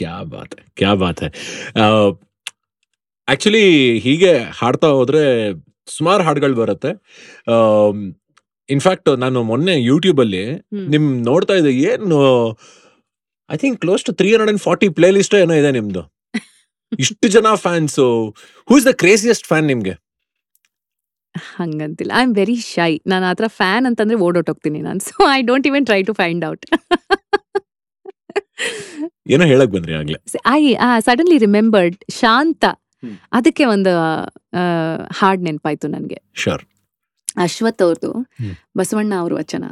ಕ್ಯಾ ಬಾತ್ ಕ್ಯಾ ಬಾತ್ ಆಕ್ಚುಲಿ ಹೀಗೆ ಹಾಡ್ತಾ ಹೋದ್ರೆ ಸುಮಾರು ಹಾಡುಗಳು ಬರುತ್ತೆ. ಇನ್ಫ್ಯಾಕ್ಟ್ ನಾನು ಮೊನ್ನೆ ಯೂಟ್ಯೂಬ್ ಅಲ್ಲಿ. ನಿಮ್ ನೋಡ್ತಾ ಇದ್ದೆ ಏನು I think close to three hundred and forty playlist ಏನೋ ಇದೆ ನಿಮ್ದು. ಇಷ್ಟು ಜನ fans who is the craziest fan ನಿಮ್ಗೆ? ಹಂಗಂತಿಲ್ಲ. ಐ ಆಮ್ ವೆರಿ ಶೈ ನಾನು ಆ ಥರ ಫ್ಯಾನ್ ಅಂತಂದ್ರೆ ಓಡೋಟೋಗ್ತೀನಿ ನಾನು. So I don't even try to find out ಏನೋ ಹೇಳಕ್ ಬಂದ್ರಿ ಆಗ್ಲೇ. I suddenly remembered Shanta. ಅದಕ್ಕೆ ಒಂದು ಹಾಡ್ ನೆನಪಾಯ್ತು ನನಗೆ. ಶೋರ್ ಅಶ್ವಥ್ ಅವ್ರದ್ದು ಬಸವಣ್ಣ ಅವ್ರ ವಚನ.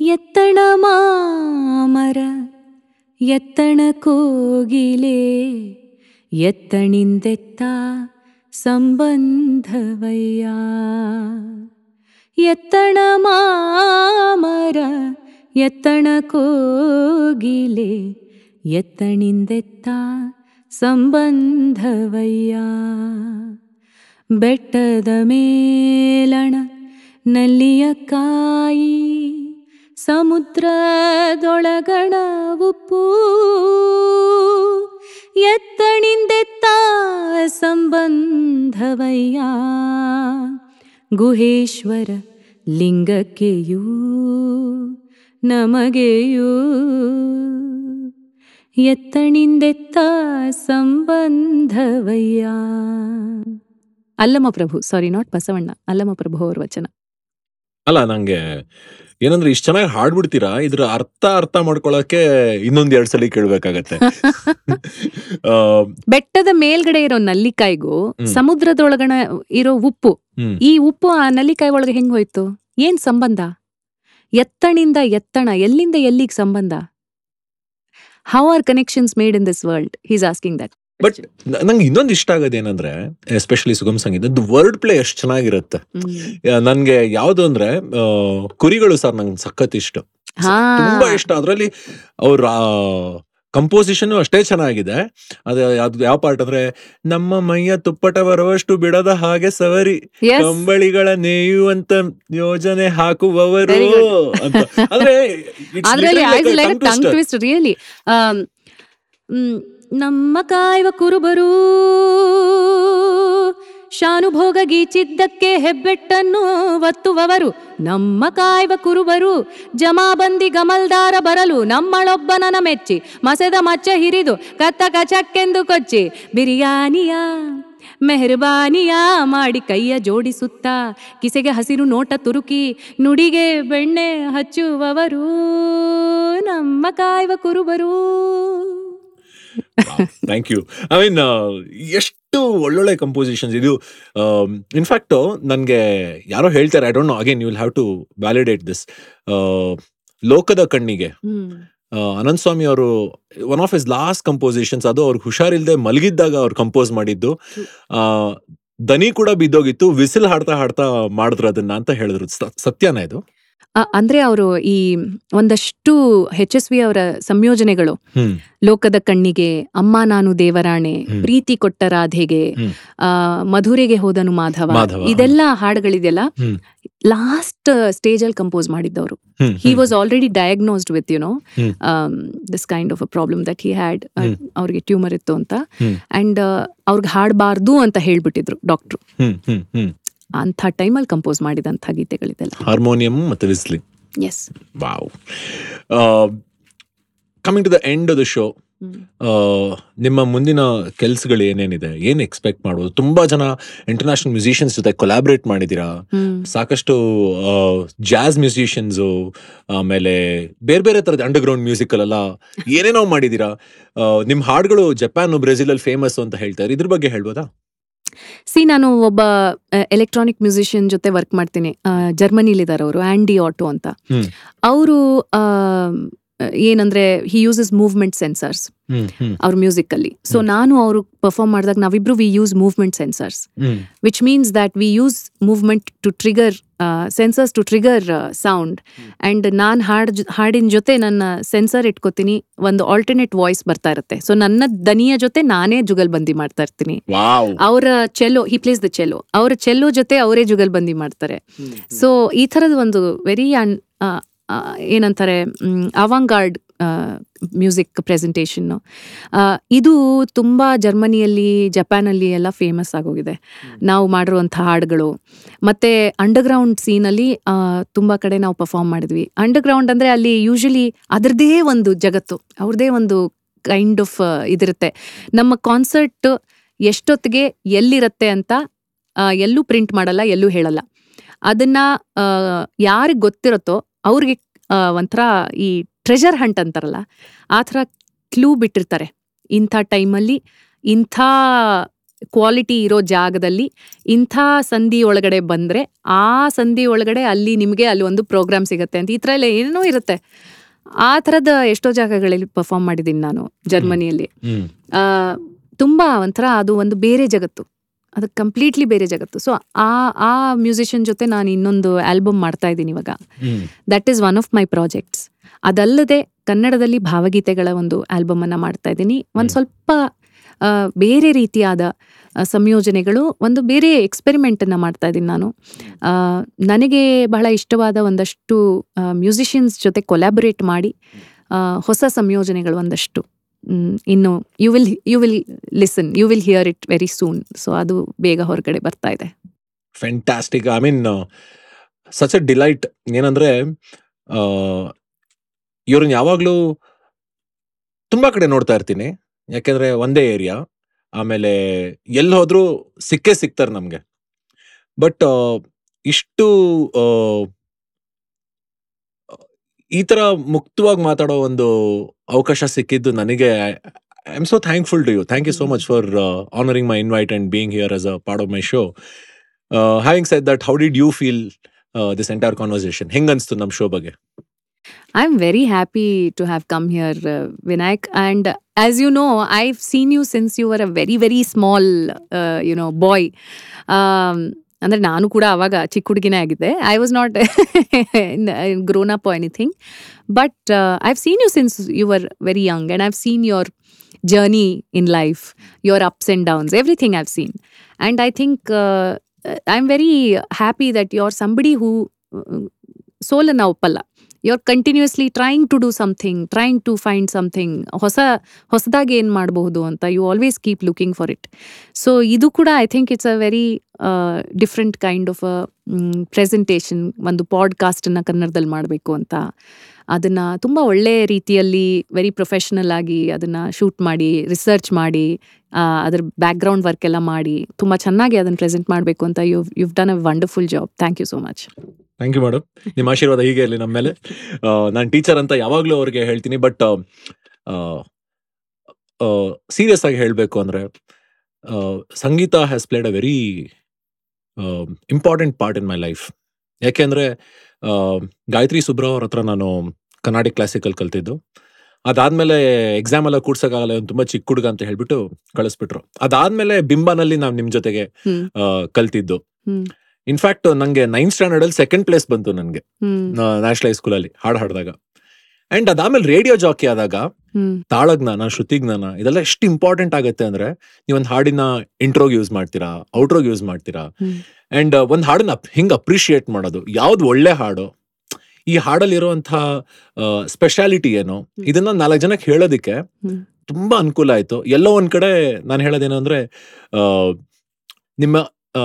ಎತ್ತಣ ಮಾಮರ ಎತ್ತಣ ಕೋಗಿಲೆ ಎತ್ತಣಿಂದೆತ್ತ ಸಂಬಂಧವಯ್ಯ. ಎತ್ತಣ ಮಾಮರ ಎತ್ತಣ ಕೋಗಿಲೆ ಎತ್ತಣಿಂದೆತ್ತ ಸಂಬಂಧವಯ್ಯ. ಬೆಟ್ಟದ ಮೇಲಣ ನಲ್ಲಿಯ ಕಾಯಿ ಸಮುದ್ರದೊಳಗಣ ಉಪ್ಪು. ಎತ್ತಣಿಂದೆತ್ತ ಸಂಬಂಧವಯ್ಯ. ಗುಹೇಶ್ವರ ಲಿಂಗಕ್ಕೆಯೂ ನಮಗೆಯೂ ಎತ್ತಣಿಂದೆತ್ತ ಸಂಬಂಧವಯ್ಯ. ಅಲ್ಲಮ ಪ್ರಭು ಸಾರಿ ನಾಟ್ ಬಸವಣ್ಣ ಅಲ್ಲಮ ಪ್ರಭು ಅವ್ರ ವಚನ. ಅಲ್ಲ ನಂಗೆ ಏನಂದ್ರೆ ಇಷ್ಟ ಚೆನ್ನಾಗಿ ಹಾಡ್ಬಿಡ್ತೀರಾ? ಇದ್ರ ಅರ್ಥ ಅರ್ಥ ಮಾಡ್ಕೊಳಕ್ಕೆ ಇನ್ನೊಂದ್ ಎರಡ್ ಸಲ ಕೇಳ್ಬೇಕಾಗತ್ತೆ. ಬೆಟ್ಟದ ಮೇಲ್ಗಡೆ ಇರೋ ನಲ್ಲಿಕಾಯಿಗೂ. ಸಮುದ್ರದೊಳಗಣ ಇರೋ ಉಪ್ಪು ಈ ಉಪ್ಪು ಆ ನಲ್ಲಿಕಾಯಿ ಒಳಗೆ ಹೆಂಗ್ ಹೋಯ್ತು? ಏನ್ ಸಂಬಂಧ? ಎತ್ತಣಿಂದ ಎತ್ತಣ ಎಲ್ಲಿಂದ ಎಲ್ಲಿಗೆ ಸಂಬಂಧ? How are connections made in this world he's asking that but ನಂಗೆ ಇನ್ನೊಂದು ಇಷ್ಟ ಆಗೋದು ಏನಂದ್ರೆ ಎಸ್ಪೆಷಲಿ ಸುಗಮ್ ಸಂಗೀತ ವರ್ಡ್ ಪ್ಲೇ ಎಷ್ಟು ಚೆನ್ನಾಗಿರುತ್ತೆ. ನನಗೆ ಯಾವ್ದು ಅಂದ್ರೆ ಕುರಿಗಳು ಸರ್ ನಂಗೆ ಸಖತ್ ಇಷ್ಟ. ತುಂಬಾ ಇಷ್ಟ. ಅದ್ರಲ್ಲಿ ಅವ್ರ ಕಂಪೋಸಿಷನ್ ಅಷ್ಟೇ ಚೆನ್ನಾಗಿದೆ ಅದು ಅದು ಯಾವ ಪಾರ್ಟ್ ಅಂದ್ರೆ ನಮ್ಮ ಮೈಯ ತುಪ್ಪಟ ಬರುವಷ್ಟು ಬಿಡದ ಹಾಗೆ ಸವರಿ Yes. ಕಂಬಳಿಗಳ ನೇಯುವಂತ ಯೋಜನೆ ಹಾಕುವವರು Very ಅಂತ ಅಂದ್ರೆ it's ಅದ್ರಲ್ಲಿ literally like a tongue tongue twister. Twist really ನಮ್ಮ ಕಾಯುವ ಕುರುಬರು ಶಾನುಭೋಗ ಗೀಚಿದ್ದಕ್ಕೆ ಹೆಬ್ಬೆಟ್ಟನ್ನು ಒತ್ತುವವರು. ನಮ್ಮ ಕಾಯ್ವ ಕುರುಬರು, ಜಮಾಬಂದಿ ಗಮಲ್ದಾರ ಬರಲು ನಮ್ಮಳೊಬ್ಬನನ ಮೆಚ್ಚಿ. ಮಸೆದ ಮಚ್ಚ ಹಿರಿದು ಕತ್ತ ಕಚಕ್ಕೆಂದು ಕೊಚ್ಚಿ. ಬಿರಿಯಾನಿಯ, ಮೆಹರ್ಬಾನಿಯ ಮಾಡಿ ಕೈಯ ಜೋಡಿಸುತ್ತ. ಕಿಸೆಗೆ ಹಸಿರು ನೋಟ ತುರುಕಿ, ನುಡಿಗೆ ಬೆಣ್ಣೆ ಹಚ್ಚುವವರು. ನಮ್ಮ ಕಾಯ್ವ ಕುರುಬರು. ಥ್ಯಾಂಕ್ ಯು ಐ ಮೀನ್ ಎಷ್ಟು ಎಷ್ಟು ಒಳ್ಳೊಳ್ಳೆ ಕಂಪೋಸಿಷನ್ಸ್ ಇದು ಇನ್ಫ್ಯಾಕ್ಟ್ ನನಗೆ ಯಾರೋ ಹೇಳ್ತಾರೆ I don't know again you will have to validate this ಲೋಕದ ಕಣ್ಣಿಗೆ. ಅನಂತ ಸ್ವಾಮಿ ಅವರು one of his last compositions ಅದು ಅವ್ರಿಗೆ ಹುಷಾರಿಲ್ಲದೆ ಮಲಗಿದ್ದಾಗ ಅವ್ರು ಕಂಪೋಸ್ ಮಾಡಿದ್ದು. ಆ, ದನಿ ಕೂಡ ಬಿದ್ದೋಗಿತ್ತು ವಿಸಿಲ್ ಹಾಡ್ತಾ ಹಾಡ್ತಾ ಮಾಡಿದ್ರು ಅದನ್ನ ಅಂತ ಹೇಳಿದ್ರು. ಸತ್ಯನ ಇದು. ಅಂದ್ರೆ ಅವರು ಈ ಒಂದಷ್ಟು ಎಚ್ ಎಸ್ ವಿ ಅವರ ಸಂಯೋಜನೆಗಳು. ಲೋಕದ ಕಣ್ಣಿಗೆ ಅಮ್ಮ ನಾನು ದೇವರಾಣೆ. ಪ್ರೀತಿ ಕೊಟ್ಟ ರಾಧೆಗೆ. ಆ ಮಧುರೆಗೆ ಹೋದನು ಮಾಧವ. ಇದೆಲ್ಲ ಹಾಡುಗಳಿದೆಯಲ್ಲ ಲಾಸ್ಟ್ ಸ್ಟೇಜ್ ಅಲ್ಲಿ compose ಮಾಡಿದ್ದವರು. He was already diagnosed with you know. This kind of a problem that he had ಅವ್ರಿಗೆ ಟ್ಯೂಮರ್ ಇತ್ತು ಅಂತ. ಅಂಡ್ ಅವ್ರಿಗೆ ಹಾಡಬಾರ್ದು ಅಂತ ಹೇಳ್ಬಿಟ್ಟಿದ್ರು ಡಾಕ್ಟ್ರು. ಅಂಥ ಟೈಮಲ್ಲಿ ಕಂಪೋಸ್ ಮಾಡಿದಂಥ ಗೀತೆಗಳಿದೆಲ್ಲ. ಹಾರ್ಮೋನಿಯಂ ಮತ್ತು whistling yes wow. Coming to the end of the show ನಿಮ್ಮ ಮುಂದಿನ ಕೆಲಸಗಳು ಏನೇನಿದೆ ಏನ್ ಎಕ್ಸ್ಪೆಕ್ಟ್ ಮಾಡ್ಬೋದು ತುಂಬಾ ಜನ ಇಂಟರ್ನ್ಯಾಷನಲ್ ಮ್ಯೂಸಿಷಿಯನ್ಸ್ ಜೊತೆ ಕೊಲಾಬ್ರೇಟ್ ಮಾಡಿದೀರಾ ಸಾಕಷ್ಟು ಜಾಸ್ ಮ್ಯೂಸಿಷಿಯನ್ಸು ಆಮೇಲೆ ಬೇರೆ ಬೇರೆ ತರದ ಅಂಡರ್ಗ್ರೌಂಡ್ ಮ್ಯೂಸಿಕಲ್ ಎಲ್ಲ ಏನೇನೋ ಮಾಡಿದೀರಾ ನಿಮ್ಮ ನಿಮ್ ಹಾಡುಗಳು ಜಪಾನ್ ಬ್ರೆಜಿಲ್ ಅಲ್ಲಿ ಫೇಮಸ್ ಅಂತ ಹೇಳ್ತಾರೆ. ಇದ್ರ ಬಗ್ಗೆ ಹೇಳ್ಬೋದಾ? ಸಿ ನಾನು ಒಬ್ಬ ಎಲೆಕ್ಟ್ರಾನಿಕ್ ಮ್ಯೂಸಿಷಿಯನ್ ಜೊತೆ ವರ್ಕ್ ಮಾಡ್ತೀನಿ ಜರ್ಮನಿಲಿದ್ದಾರೆ ಅವರು ಆಂಡಿ ಆಟೋ ಅಂತ. ಅವರು ಏನಂದ್ರೆ ಹಿ ಯೂಸಸ್ ಮೂವ್ಮೆಂಟ್ ಸೆನ್ಸರ್ಸ್ ಅವ್ರ ಮ್ಯೂಸಿಕ್ ಅಲ್ಲಿ ಸೊ ನಾನು ಅವರು ಪರ್ಫಾರ್ಮ್ ಮಾಡಿದಾಗ ನಾವಿಬ್ರು we use movement sensors which means that we use movement to trigger sensors to trigger sound and ನಾನು ಹಾಡ್ ಹಾಡಿನ ಜೊತೆ ನನ್ನ ಸೆನ್ಸರ್ ಇಟ್ಕೋತೀನಿ ಒಂದು ಆಲ್ಟರ್ನೇಟ್ ವಾಯ್ಸ್ ಬರ್ತಾ ಇರುತ್ತೆ. ಸೊ ನನ್ನ ದನಿಯ ಜೊತೆ ನಾನೇ ಜುಗಲ್ಬಂದಿ ಮಾಡ್ತಾ ಇರ್ತೀನಿ. ಅವರ ಚೆಲ್ಲೋ ಹಿ ಪ್ಲೇಸ್ ದ ಚೆಲ್ಲೋ ಅವರ ಚೆಲ್ಲೋ ಜೊತೆ ಅವರೇ ಜುಗಲ್ಬಂದಿ ಮಾಡ್ತಾರೆ. ಸೊ ಈ ಥರದ ಒಂದು ವೆರಿ ಏನಂತಾರೆ ಅವಂಗಾರ್ಡ್ ಮ್ಯೂಸಿಕ್ ಪ್ರೆಸೆಂಟೇಷನ್ನು ಇದು ತುಂಬ ಜರ್ಮನಿಯಲ್ಲಿ ಜಪಾನಲ್ಲಿ ಎಲ್ಲ ಫೇಮಸ್ ಆಗೋಗಿದೆ. ನಾವು ಮಾಡಿರುವಂಥ ಹಾಡುಗಳು. ಮತ್ತು ಅಂಡರ್ಗ್ರೌಂಡ್ ಸೀನಲ್ಲಿ ತುಂಬ ಕಡೆ ನಾವು ಪರ್ಫಾರ್ಮ್ ಮಾಡಿದ್ವಿ. ಅಂಡರ್ಗ್ರೌಂಡ್ ಅಂದರೆ ಅಲ್ಲಿ ಯೂಶಲಿ ಅದರದ್ದೇ ಒಂದು ಜಗತ್ತು ಅವ್ರದ್ದೇ ಒಂದು ಕೈಂಡ್ ಆಫ್ ಇದಿರುತ್ತೆ. ನಮ್ಮ ಕಾನ್ಸರ್ಟ್ ಎಷ್ಟೊತ್ತಿಗೆ ಎಲ್ಲಿರುತ್ತೆ ಅಂತ ಎಲ್ಲೂ ಪ್ರಿಂಟ್ ಮಾಡಲ್ಲ ಎಲ್ಲೂ ಹೇಳಲ್ಲ. ಅದನ್ನು ಯಾರಿಗೆ ಗೊತ್ತಿರುತ್ತೋ ಅವ್ರಿಗೆ ಒಂಥರ ಈ ಟ್ರೆಷರ್ ಹಂಟ್ ಅಂತಾರಲ್ಲ ಆ ಥರ ಕ್ಲೂ ಬಿಟ್ಟಿರ್ತಾರೆ. ಇಂಥ ಟೈಮಲ್ಲಿ ಇಂಥ ಕ್ವಾಲಿಟಿ ಇರೋ ಜಾಗದಲ್ಲಿ ಇಂಥ ಸಂಧಿ ಒಳಗಡೆ ಬಂದರೆ ಆ ಸಂಧಿ ಒಳಗಡೆ ಅಲ್ಲಿ ನಿಮಗೆ ಅಲ್ಲಿ ಒಂದು ಪ್ರೋಗ್ರಾಮ್ ಸಿಗುತ್ತೆ ಅಂತ ಈ ಥರ ಎಲ್ಲ ಏನೇನೋ ಇರುತ್ತೆ. ಆ ಥರದ ಎಷ್ಟೋ ಜಾಗಗಳಲ್ಲಿ ಪರ್ಫಾರ್ಮ್ ಮಾಡಿದ್ದೀನಿ ನಾನು ಜರ್ಮನಿಯಲ್ಲಿ. ತುಂಬಾ ಒಂಥರ ಅದು ಒಂದು ಬೇರೆ ಜಗತ್ತು. ಅದು ಕಂಪ್ಲೀಟ್ಲಿ ಬೇರೆ ಜಗತ್ತು. ಸೊ ಆ ಆ ಮ್ಯೂಸಿಷಿಯನ್ ಜೊತೆ ನಾನು ಇನ್ನೊಂದು ಆಲ್ಬಮ್ ಮಾಡ್ತಾ ಇದ್ದೀನಿ ಇವಾಗ. That is one of my projects ಅದಲ್ಲದೆ ಕನ್ನಡದಲ್ಲಿ ಭಾವಗೀತೆಗಳ ಒಂದು ಆಲ್ಬಮ್ ಅನ್ನು ಮಾಡ್ತಾ ಇದ್ದೀನಿ. ಒಂದು ಸ್ವಲ್ಪ ಬೇರೆ ರೀತಿಯಾದ ಸಂಯೋಜನೆಗಳು ಒಂದು ಬೇರೆ ಎಕ್ಸ್ಪೆರಿಮೆಂಟ್ ಅನ್ನ ಮಾಡ್ತಾ ಇದ್ದೀನಿ ನಾನು. ನನಗೆ ಬಹಳ ಇಷ್ಟವಾದ ಒಂದಷ್ಟು ಮ್ಯೂಸಿಷಿಯನ್ಸ್ ಜೊತೆ ಕೊಲ್ಯಾಬರೇಟ್ ಮಾಡಿ ಹೊಸ ಸಂಯೋಜನೆಗಳು ಒಂದಷ್ಟು. ಇನ್ನು you will you will listen you will hear it very soon so ಅದು ಬೇಗ ಹೊರಗಡೆ ಬರ್ತಾ ಇದೆ. Fantastic I mean such a delight ಏನಂದ್ರೆ ಇವ್ರನ್ನ ಯಾವಾಗಲೂ ತುಂಬ ಕಡೆ ನೋಡ್ತಾ ಇರ್ತೀನಿ. ಯಾಕೆಂದ್ರೆ ಒಂದೇ ಏರಿಯಾ ಆಮೇಲೆ ಎಲ್ಲಿ ಹೋದ್ರೂ ಸಿಕ್ಕೇ ಸಿಗ್ತಾರೆ ನಮಗೆ. ಬಟ್ ಇಷ್ಟು ಈ ಥರ ಮುಕ್ತವಾಗಿ ಮಾತಾಡೋ ಒಂದು ಅವಕಾಶ ಸಿಕ್ಕಿದ್ದು ನನಗೆ I am so thankful to you thank you so much for honouring my invite and being here as a part of my show having said that how did you feel this entire conversation ಹೆಂಗ್ ಅನ್ಸ್ತು ನಮ್ಮ show ಬಗ್ಗೆ I'm very happy to have come here, uh, Vinayak. And as you know, I've seen you since you were a very, very small, uh, you know, boy. Um, ಅಂದ್ರೆ ನಾನು ಕೂಡ ಅವಾಗ ಚಿಕ್ಕ ಹುಡುಗಿನೇ ಆಗಿದ್ದೆ. I was not grown up anything but I've seen you since you are very young and I've seen your journey in life your ups and downs everything I've seen and I think I am very happy that you are somebody who ಸೋಲನ್ನು ಒಪ್ಪಲ್ಲ. You are continuously trying to do something trying to find something ಹೊಸ, ಹೊಸದಾಗಿ ಏನು ಮಾಡಬಹುದು ಅಂತ you always keep looking for it so ಇದು ಕೂಡ I think it's a very different kind of a presentation ಒಂದು ಪಾಡ್ಕಾಸ್ಟನ್ನು ಕನ್ನಡದಲ್ಲಿ ಮಾಡಬೇಕು ಅಂತ. ಅದನ್ನು ತುಂಬ ಒಳ್ಳೆಯ ರೀತಿಯಲ್ಲಿ ವೆರಿ ಪ್ರೊಫೆಷನಲ್ ಆಗಿ ಅದನ್ನು ಶೂಟ್ ಮಾಡಿ ರಿಸರ್ಚ್ ಮಾಡಿ ಅದ್ರ ಬ್ಯಾಕ್ಗ್ರೌಂಡ್ ವರ್ಕ್ ಎಲ್ಲ ಮಾಡಿ, ತುಂಬ ಚೆನ್ನಾಗಿ ಅದನ್ನು ಪ್ರೆಸೆಂಟ್ ಮಾಡಬೇಕು ಅಂತ you you've done a wonderful job thank you so much thank you madam ನಿಮ್ಮ ಆಶೀರ್ವಾದ ಹೀಗೆ ಇರಲಿ ನಮ್ಮ ಮೇಲೆ. ನಾನು ಟೀಚರ್ ಅಂತ ಯಾವಾಗಲೂ ಅವ್ರಿಗೆ ಹೇಳ್ತೀನಿ ಬಟ್ ಸೀರಿಯಸ್ ಆಗಿ ಹೇಳಬೇಕು ಅಂದ್ರೆ sangeetha has played a very important part in my life ಯಾಕೆಂದ್ರೆ ಗಾಯತ್ರಿ ಸುಬ್ರಾವ್ ಅವ್ರ ಹತ್ರ ನಾನು ಕರ್ನಾಟಕ ಕ್ಲಾಸಿಕಲ್ ಕಲ್ತಿದ್ದು. ಅದಾದ್ಮೇಲೆ ಎಕ್ಸಾಮ್ ಎಲ್ಲ ಕೂಡ್ಸೋಕ್ಕಾಗಲ್ಲ ತುಂಬ ತುಂಬಾ ಚಿಕ್ಕ ಹುಡುಗ ಅಂತ ಹೇಳ್ಬಿಟ್ಟು ಕಳಿಸ್ಬಿಟ್ರು. ಅದಾದ್ಮೇಲೆ ಬಿಂಬನಲ್ಲಿ ನಾವು ನಿಮ್ಮ ಜೊತೆಗೆ ಕಲ್ತಿದ್ದು. ಇನ್ಫ್ಯಾಕ್ಟ್ ನಂಗೆ ನೈನ್ ಸ್ಟ್ಯಾಂಡರ್ಡ್ ಅಲ್ಲಿ ಸೆಕೆಂಡ್ ಪ್ಲೇಸ್ ಬಂತು ನನಗೆ ನ್ಯಾಷನಲ್ ಹೈಸ್ಕೂಲ್ ಅಲ್ಲಿ ಹಾಡು ಹಾಡಿದಾಗ. ಅಂಡ್ ಅದಾದ್ಮೇಲೆ ರೇಡಿಯೋ ಜಾಕಿ ಆದಾಗ ತಾಳಜ್ಞಾನ ಶ್ರುತಿಜ್ಞಾನ ಇದೆಲ್ಲ ಎಷ್ಟು ಇಂಪಾರ್ಟೆಂಟ್ ಆಗುತ್ತೆ ಅಂದ್ರೆ ನೀವೊಂದು ಹಾಡಿನ ಇಂಟ್ರೋಗ್ ಯೂಸ್ ಮಾಡ್ತೀರಾ ಔಟ್ರೋಗ್ ಯೂಸ್ ಮಾಡ್ತೀರಾ. ಅಂಡ್ ಒಂದ್ ಹಾಡನ್ನ ಹಿಂಗ್ ಅಪ್ರಿಶಿಯೇಟ್ ಮಾಡೋದು ಯಾವ್ದು ಒಳ್ಳೆ ಹಾಡು ಈ ಹಾಡಲ್ಲಿರುವಂತಹ ಸ್ಪೆಷಾಲಿಟಿ ಏನು ಇದನ್ನ ನಾಲ್ಕು ಜನಕ್ಕೆ ಹೇಳೋದಿಕ್ಕೆ ತುಂಬಾ ಅನುಕೂಲ ಆಯ್ತು. ಎಲ್ಲೋ ಒಂದ್ ಕಡೆ ನಾನು ಹೇಳೋದೇನು ಅಂದ್ರೆ ನಿಮ್ಮ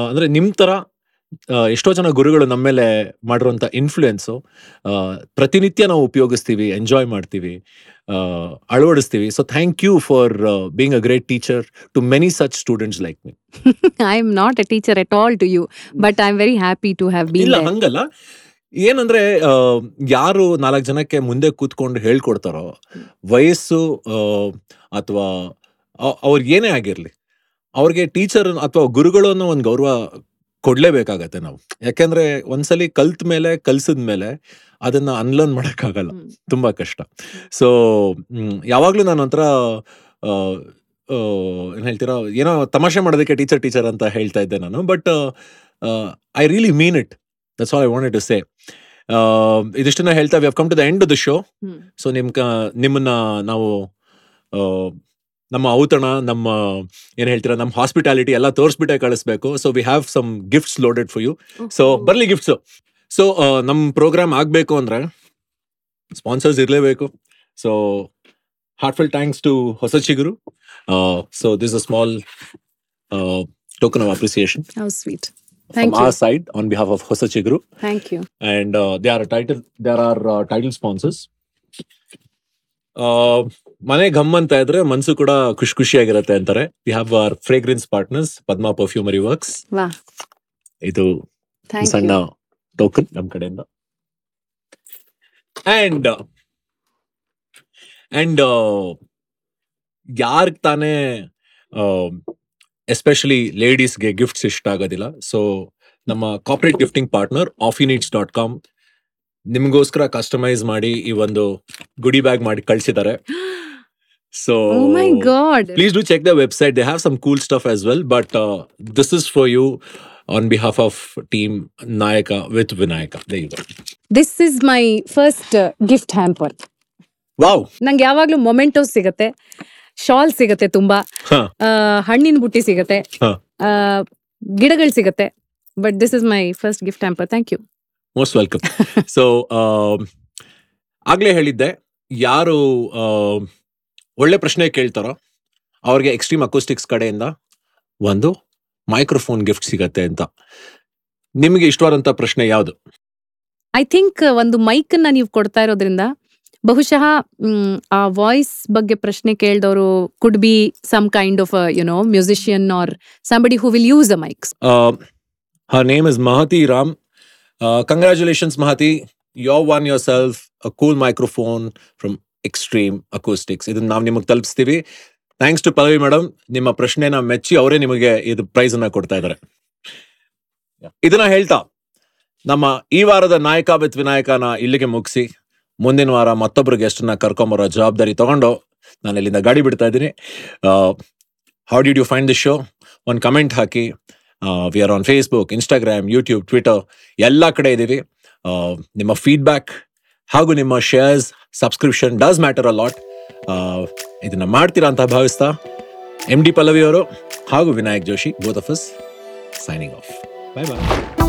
ಅಂದ್ರೆ ನಿಮ್ ತರ ಎಷ್ಟೋ ಜನ ಗುರುಗಳು ನಮ್ಮ ಮೇಲೆ ಮಾಡಿರುವಂತ ಇನ್ಫ್ಲೂಯೆನ್ಸು ಪ್ರತಿನಿತ್ಯ ನಾವು ಉಪಯೋಗಿಸ್ತೀವಿ ಎಂಜಾಯ್ ಮಾಡ್ತೀವಿ ಅಳವಡಿಸ್ತೀವಿ. So thank you for being a great teacher to many such students like me I am not a teacher at all to you but I am very happy to have been ಇಲ್ಲ ಹಂಗಲ್ಲ. ಏನಂದ್ರೆ ಯಾರು ನಾಲ್ಕು ಜನಕ್ಕೆ ಮುಂದೆ ಕೂತ್ಕೊಂಡು ಹೇಳ್ಕೊಡ್ತಾರೋ ವಯಸ್ಸು ಅಥವಾ ಅವ್ರಿಗೆ ಏನೇ ಆಗಿರಲಿ ಅವ್ರಿಗೆ ಟೀಚರ್ ಅಥವಾ ಗುರುಗಳು ಅನ್ನೋ ಒಂದು ಗೌರವ ಕೊಡ್ಲೇಬೇಕಾಗತ್ತೆ ನಾವು. ಯಾಕೆಂದ್ರೆ ಒಂದ್ಸಲಿ ಕಲ್ತ ಮೇಲೆ ಕಲ್ಸಿದ ಮೇಲೆ ಅದನ್ನ ಅನ್ಲರ್ನ್ ಮಾಡೋಕ್ಕಾಗಲ್ಲ. ತುಂಬಾ ಕಷ್ಟ. ಸೊ ಯಾವಾಗ್ಲೂ ನಾನು ಒಂಥರ ಏನ್ ಹೇಳ್ತೀರಾ ಏನೋ ತಮಾಷೆ ಮಾಡೋದಕ್ಕೆ ಟೀಚರ್ ಟೀಚರ್ ಅಂತ ಹೇಳ್ತಾ ಇದ್ದೆ ನಾನು. But I really mean it that's all I want to say ಇದಿಷ್ಟನ್ನ ಹೇಳ್ತಾ we come to the end of the show so ನಿಮ್ ಕ- ನಿಮ್ಮನ್ನ ನಾವು ನಮ್ಮ ಔತಣ ನಮ್ಮ ಏನ್ ಹೇಳ್ತೀರಾ ನಮ್ಮ ಹಾಸ್ಪಿಟಾಲಿಟಿ ಎಲ್ಲ ತೋರಿಸ್ಬಿಟ್ಟೆ ಕಳಿಸ್ಬೇಕು. So we have some gifts loaded for you so ಬರ್ಲಿ ಗಿಫ್ಟ್ಸ್ ಸೊ ನಮ್ಮ ಪ್ರೋಗ್ರಾಮ್ ಆಗ್ಬೇಕು ಅಂದ್ರೆ ಸ್ಪಾನ್ಸರ್ಸ್ ಇರಲೇಬೇಕು. ಸೊ ಹಾರ್ಟ್ಫುಲ್ ಥ್ಯಾಂಕ್ಸ್ ಟು ಹೊಸ ಚಿಗುರು so this a small token of appreciation sweet from thank you our side on behalf of ಹೊಸ ಚಿಗುರು thank you and uh, they are a title there are uh, title sponsors. Uh, ಮನೆ ಘಮ್ ಅಂತ ಇದ್ರೆ ಮನ್ಸು ಕೂಡ ಖುಷಿ ಖುಷಿಯಾಗಿರುತ್ತೆ ಅಂತಾರೆ. We have our fragrance partners Padma perfumery works ವಾ. ಇದು ಸಣ್ಣ ಟೋಕನ್ ನಮ್ ಕಡೆಯಿಂದ. ಅಂಡ್ ಅಂಡ್ ಯಾರ್ಗ್ ತಾನೇ ಎಸ್ಪೆಷಲಿ ಲೇಡೀಸ್ಗೆ ಗಿಫ್ಟ್ಸ್ ಇಷ್ಟ ಆಗೋದಿಲ್ಲ. ಸೊ ನಮ್ಮ corporate gifting partner affinits dot com ನಿಮ್ಗೋಸ್ಕರ ಕಸ್ಟಮೈಸ್ ಮಾಡಿ ಈ ಒಂದು ಗುಡಿ ಬ್ಯಾಗ್ ಮಾಡಿ ಕಳ್ಸಿದ್ದಾರೆ. So oh my god, please do check their website they have some cool stuff as well but uh, this is for you on behalf of team nayaka with vinayaka there you go this is my first gift hamper wow ನಂಗೆ ಯಾವಾಗ್ಲೂ mementos ಸಿಗತ್ತೆ shawl ಸಿಗತ್ತೆ ತುಂಬಾ huh. ಆ, ಹಣ್ಣಿನ ಬುಟ್ಟಿ ಸಿಗತ್ತೆ ಹ. ಗಿಡಗಳು ಸಿಗತ್ತೆ but this is my first gift hamper thank you welcome so um, ಆಗ್ಲೇ ಹೇಳಿದ್ದೆ ಯಾರು ಒಳ್ಳೆ ಪ್ರಶ್ನೆ ಕೇಳ್ತಾರೋ ಅವ್ರಿಗೆ ಎಕ್ಸ್ಟ್ರೀಮ್ ಅಕೋಸ್ಟಿಕ್ಸ್ ಕಡೆಯಿಂದ ಒಂದು ಮೈಕ್ರೋಫೋನ್ ಗಿಫ್ಟ್ ಸಿಗತ್ತೆ ಅಂತ ನಿಮಗೆ ಇಷ್ಟವಾದಂತ ಪ್ರಶ್ನೆ ಯಾವುದು ಐ ಥಿಂಕ್ ಒಂದು ಮೈಕ್ ಅನ್ನ ನೀವು ಕೊಡ್ತಾ ಇರೋದ್ರಿಂದ ಬಹುಶಃ ಆ ವಾಯ್ಸ್ ಬಗ್ಗೆ ಪ್ರಶ್ನೆ ಕೇಳಿದವರು could be some kind of you know musician or somebody who will use a mics her name is Mahati Ram Ram. Mahati yo Mahati. Yourself a cool cool microphone from acoustics. ಇದನ್ನ ನಾವು ನಿಮಗೆ ತಲುಪಿಸ್ತೀವಿ. Thanks to Padavi madam ನಿಮ್ಮ ಪ್ರಶ್ನೆನ ಮೆಚ್ಚಿ ಅವರೇ ನಿಮಗೆ ಇದು ಪ್ರೈಸ್ ಅನ್ನ ಕೊಡ್ತಾ ಇದ್ದಾರೆ ಇದನ್ನ ಹೇಳ್ತಾ, ನಮ್ಮ ಈ ವಾರದ ನಾಯಕ ವಿತ್ ವಿನಾಯಕನ ಇಲ್ಲಿಗೆ ಮುಗಿಸಿ, ಮುಂದಿನ ವಾರ ಮತ್ತೊಬ್ರು ಗೆಸ್ಟ್ನ ಕರ್ಕೊಂಬರೋ ಜವಾಬ್ದಾರಿ ತಗೊಂಡು ನಾನು ಇಲ್ಲಿಂದ ಗಾಡಿ ಬಿಡ್ತಾ ಇದ್ದೀನಿ. How did you find the show ಒಂದು comment hockey. We are on Facebook Instagram YouTube Twitter ಎಲ್ಲ ಕಡೆ ಇದ್ದೀವಿ ನಿಮ್ಮ ಫೀಡ್ಬ್ಯಾಕ್ ಹಾಗೂ ನಿಮ್ಮ shares subscription does matter a lot ಇದನ್ನು ಮಾಡ್ತೀರಾ ಅಂತ ಭಾವಿಸ್ತಾ ಎಂ ಡಿ ಪಲ್ಲವಿ ಅವರು ಹಾಗೂ Vinayak Joshi both of us signing off bye bye